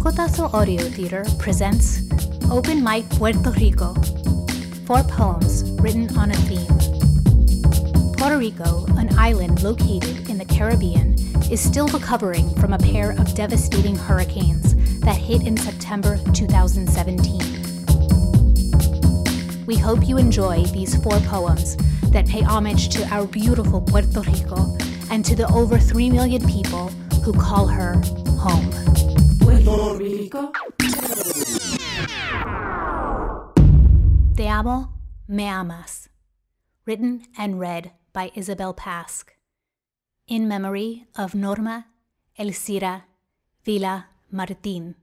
Cocotazo Audio Theater presents Open Mic Puerto Rico. Four poems written on a theme. Puerto Rico, an island located in the Caribbean, is still recovering from a pair of devastating hurricanes that hit in September 2017. We hope you enjoy these four poems that pay homage to our beautiful Puerto Rico and to the over 3 million people who call her home. Rico. Te amo, me amas. Written and read by Isabel Pask. In memory of Norma Elcira Vila Martin,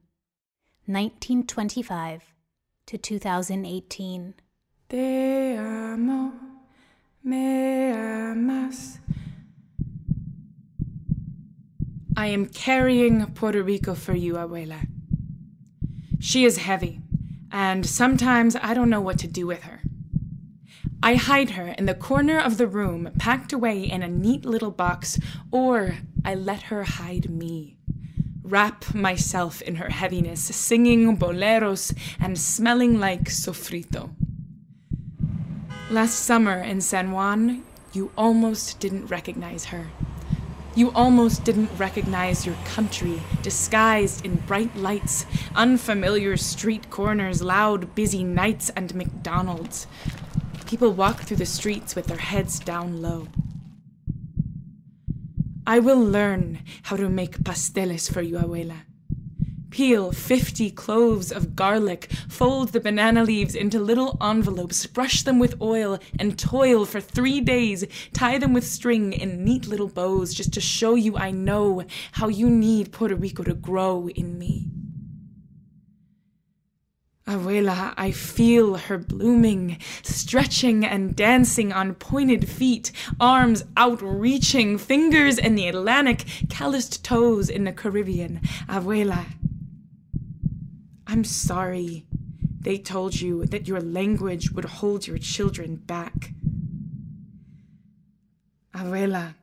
1925 to 2018. Te amo, me amas. I am carrying Puerto Rico for you, Abuela. She is heavy, and sometimes I don't know what to do with her. I hide her in the corner of the room, packed away in a neat little box, or I let her hide me. Wrap myself in her heaviness, singing boleros and smelling like sofrito. Last summer in San Juan, you almost didn't recognize her. You almost didn't recognize your country, disguised in bright lights, unfamiliar street corners, loud, busy nights, and McDonald's. People walk through the streets with their heads down low. I will learn how to make pasteles for you, abuela. Peel 50 cloves of garlic, fold the banana leaves into little envelopes, brush them with oil, and toil for three days, tie them with string in neat little bows just to show you I know how you need Puerto Rico to grow in me. Abuela, I feel her blooming, stretching and dancing on pointed feet, arms outreaching, fingers in the Atlantic, calloused toes in the Caribbean. Abuela, I'm sorry they told you that your language would hold your children back. Abuela,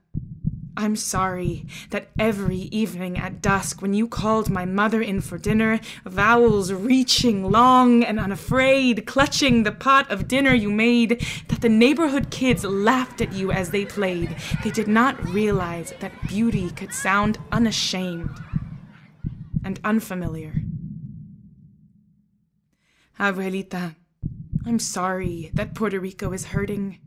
I'm sorry that every evening at dusk, when you called my mother in for dinner, vowels reaching long and unafraid, clutching the pot of dinner you made, that the neighborhood kids laughed at you as they played. They did not realize that beauty could sound unashamed and unfamiliar. Abuelita, I'm sorry that Puerto Rico is hurting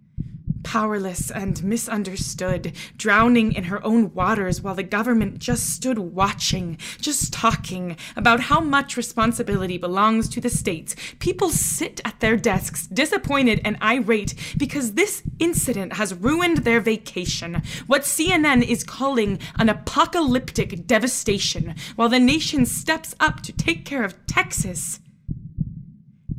powerless and misunderstood, drowning in her own waters while the government just stood watching, just talking about how much responsibility belongs to the states. People sit at their desks, disappointed and irate, because this incident has ruined their vacation. What CNN is calling an apocalyptic devastation, while the nation steps up to take care of Texas.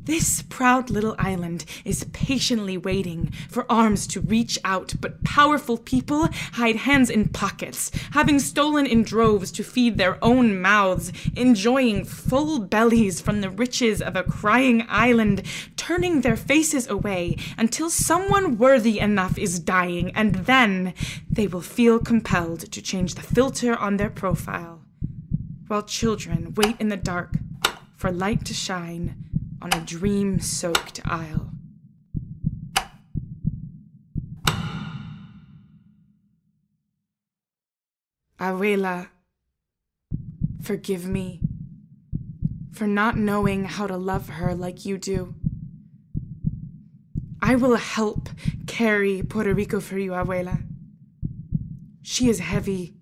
This proud little island is patiently waiting for arms to reach out, but powerful people hide hands in pockets, having stolen in droves to feed their own mouths, enjoying full bellies from the riches of a crying island, turning their faces away until someone worthy enough is dying, and then they will feel compelled to change the filter on their profile. While children wait in the dark for light to shine on a dream soaked isle. Abuela, forgive me for not knowing how to love her like you do. I will help carry Puerto Rico for you, Abuela. She is heavy,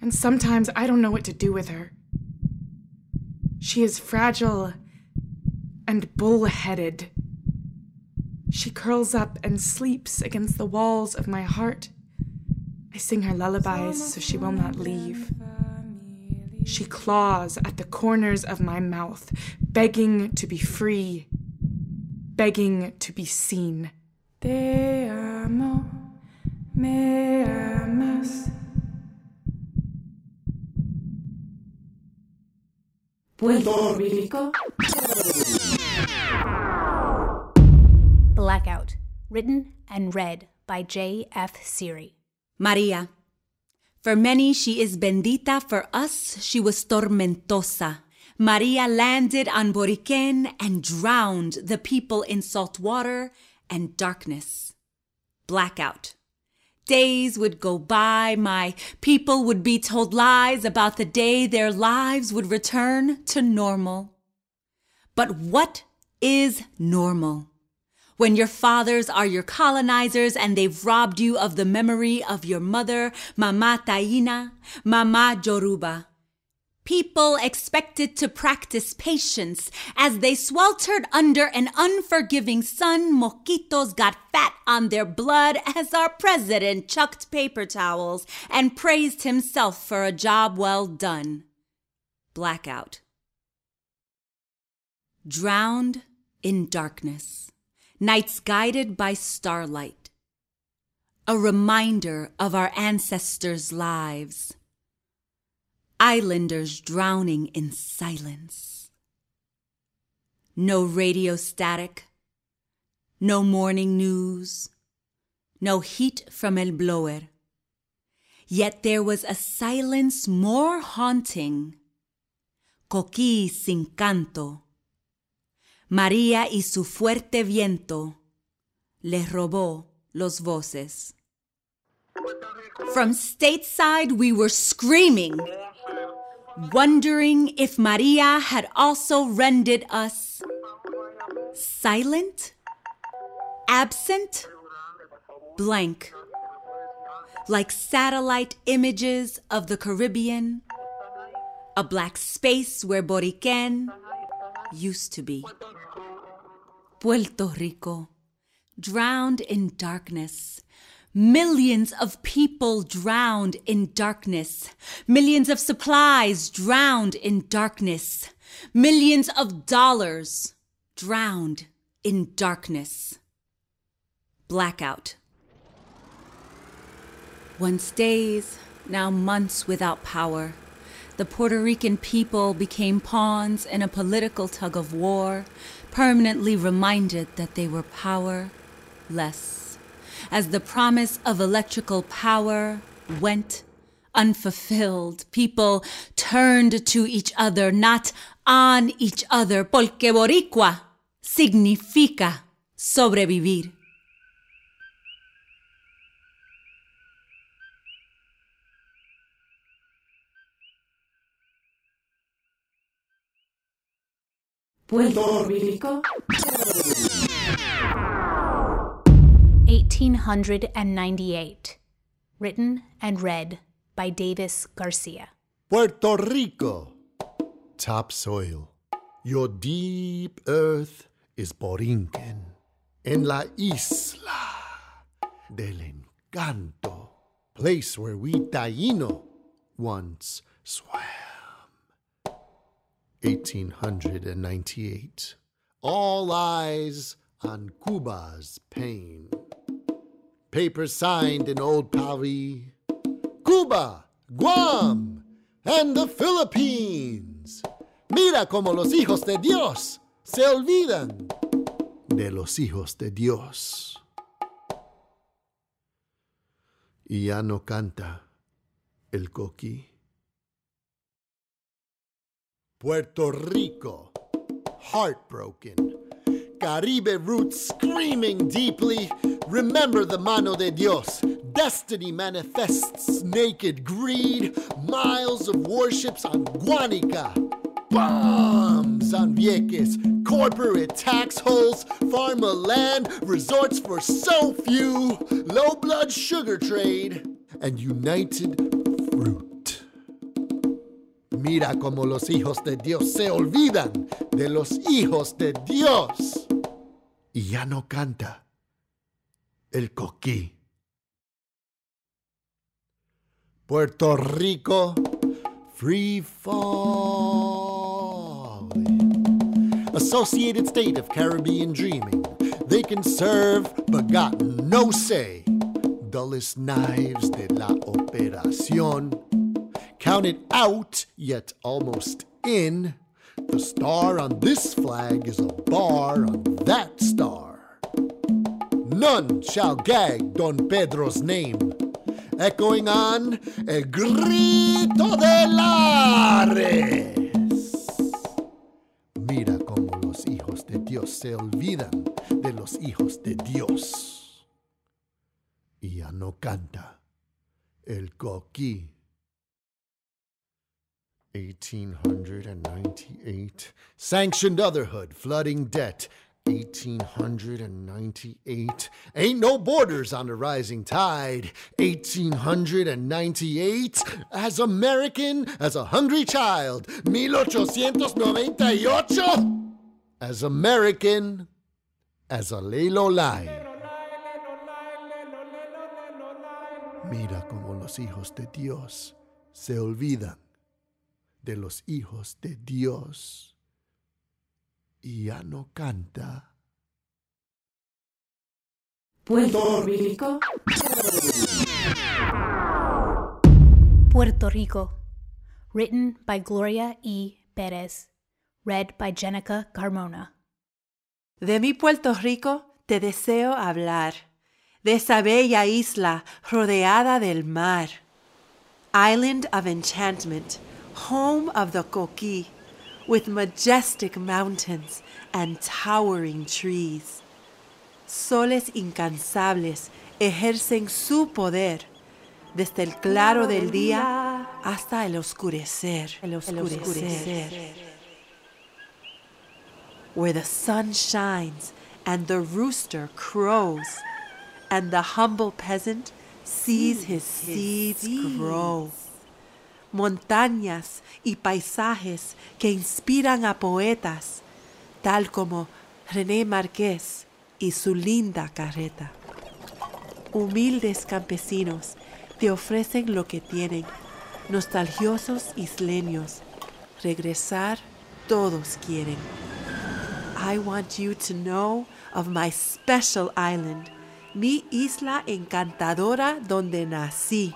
and sometimes I don't know what to do with her. She is fragile and bullheaded. She curls up and sleeps against the walls of my heart. I sing her lullabies so she will not leave. She claws at the corners of my mouth, begging to be free, begging to be seen. Te amo, me amas. Puerto Rico. Blackout, written and read by J.F. Siri. María, For many she is bendita, for us she was tormentosa. Maria landed on Boriquen and drowned the people in salt water and darkness. Blackout. Days would go by, my people would be told lies about the day their lives would return to normal. But what is normal? When your fathers are your colonizers and they've robbed you of the memory of your mother, Mama Taina, Mama Yoruba. People expected to practice patience as they sweltered under an unforgiving sun. Moquitos got fat on their blood as our president chucked paper towels and praised himself for a job well done. Blackout. Drowned in darkness, nights guided by starlight. A reminder of our ancestors' lives islanders drowning in silence. No radio static, no morning news, no heat from El Blower. Yet there was a silence more haunting. Coquí sin canto. María y su fuerte viento les robó los voces. From stateside, we were screaming wondering if Maria had also rendered us silent, absent, blank, like satellite images of the Caribbean, a black space where Boriquen used to be. Puerto Rico, drowned in darkness Millions of people drowned in darkness. Millions of supplies drowned in darkness. Millions of dollars drowned in darkness. Blackout. Once days, now months without power, the Puerto Rican people became pawns in a political tug of war, permanently reminded that they were powerless as the promise of electrical power went unfulfilled. People turned to each other, not on each other, porque boricua significa sobrevivir. Puerto Rico. 1898. Written and read by Davis Garcia. Puerto Rico, topsoil. Your deep earth is Borinquen. En la isla del encanto, place where we Taino once swam. 1898. All eyes on Cuba's pain papers signed in Old Paris, Cuba, Guam, and the Philippines. Mira como los hijos de Dios se olvidan de los hijos de Dios. Y ya no canta el coquí. Puerto Rico, heartbroken. Caribe roots screaming deeply. Remember the mano de Dios. Destiny manifests naked greed. Miles of warships on Guanica. Bombs on Vieques. Corporate tax holes. Farmer land. Resorts for so few. Low blood sugar trade. And united fruit. Mira como los hijos de Dios se olvidan de los hijos de Dios. y ya no canta el coquí. Puerto Rico, free falling. Associated state of Caribbean dreaming. They can serve, but got no say. Dullest knives de la operación. Counted out, yet almost in. The star on this flag is a bar on that star. None shall gag Don Pedro's name, echoing on El Grito de Lares. Mira cómo los hijos de Dios se olvidan de los hijos de Dios. Y ya no canta el coquí. 1898. Sanctioned otherhood, flooding debt. 1898. Ain't no borders on the rising tide. 1898. As American as a hungry child. 1898. As American as a Lelo Lai. Mira como los hijos de Dios se olvidan de los hijos de Dios y ya no canta. Puerto Rico. Puerto Rico. Written by Gloria E. Perez. Read by Jenica Carmona. De mi Puerto Rico te deseo hablar, de esa bella isla rodeada del mar. Island of enchantment, home of the coquí, with majestic mountains and towering trees. Soles incansables ejercen su poder desde el claro del día hasta el oscurecer. El oscurecer. Where the sun shines and the rooster crows, and the humble peasant sees his seeds grow. Montañas y paisajes que inspiran a poetas, tal como René Marqués y su linda carreta. Humildes campesinos te ofrecen lo que tienen, nostalgiosos isleños, regresar todos quieren. I want you to know of my special island, mi isla encantadora donde nací.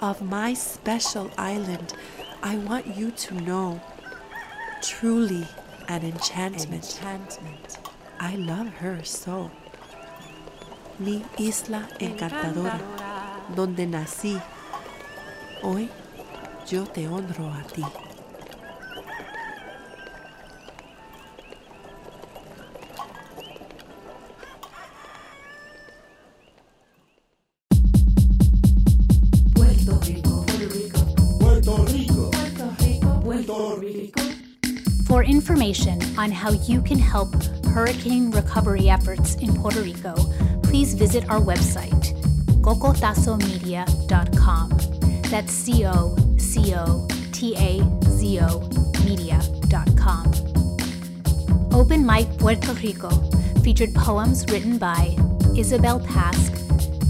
Of my special island, I want you to know. Truly an enchantment. enchantment. I love her so. Mi isla encantadora, donde nací. Hoy yo te honro a ti. Information on how you can help hurricane recovery efforts in Puerto Rico, please visit our website, cocotazomedia.com. That's C O C O T A Z O media.com. Open Mic Puerto Rico featured poems written by Isabel Pask,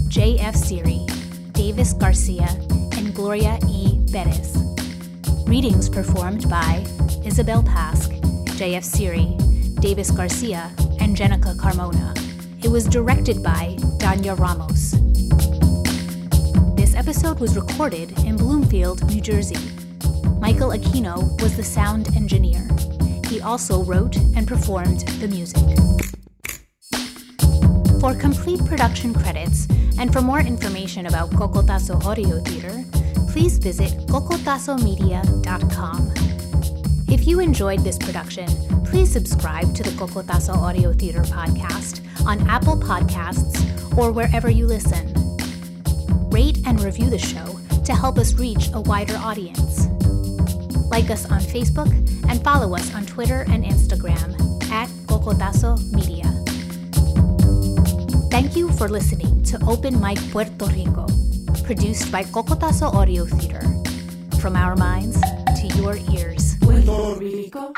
J.F. Siri, Davis Garcia, and Gloria E. Perez. Readings performed by Isabel Pask, J.F. Siri, Davis Garcia, and Jenica Carmona. It was directed by Danya Ramos. This episode was recorded in Bloomfield, New Jersey. Michael Aquino was the sound engineer. He also wrote and performed the music. For complete production credits and for more information about Cocotazo Audio Theater, please visit cocotazomedia.com. If you enjoyed this production, please subscribe to the Cocotazo Audio Theater podcast on Apple Podcasts or wherever you listen. Rate and review the show to help us reach a wider audience. Like us on Facebook and follow us on Twitter and Instagram at Cocotazo Media. Thank you for listening to Open Mic Puerto Rico, produced by Cocotazo Audio Theater. From our minds to your ears. Puerto Rico.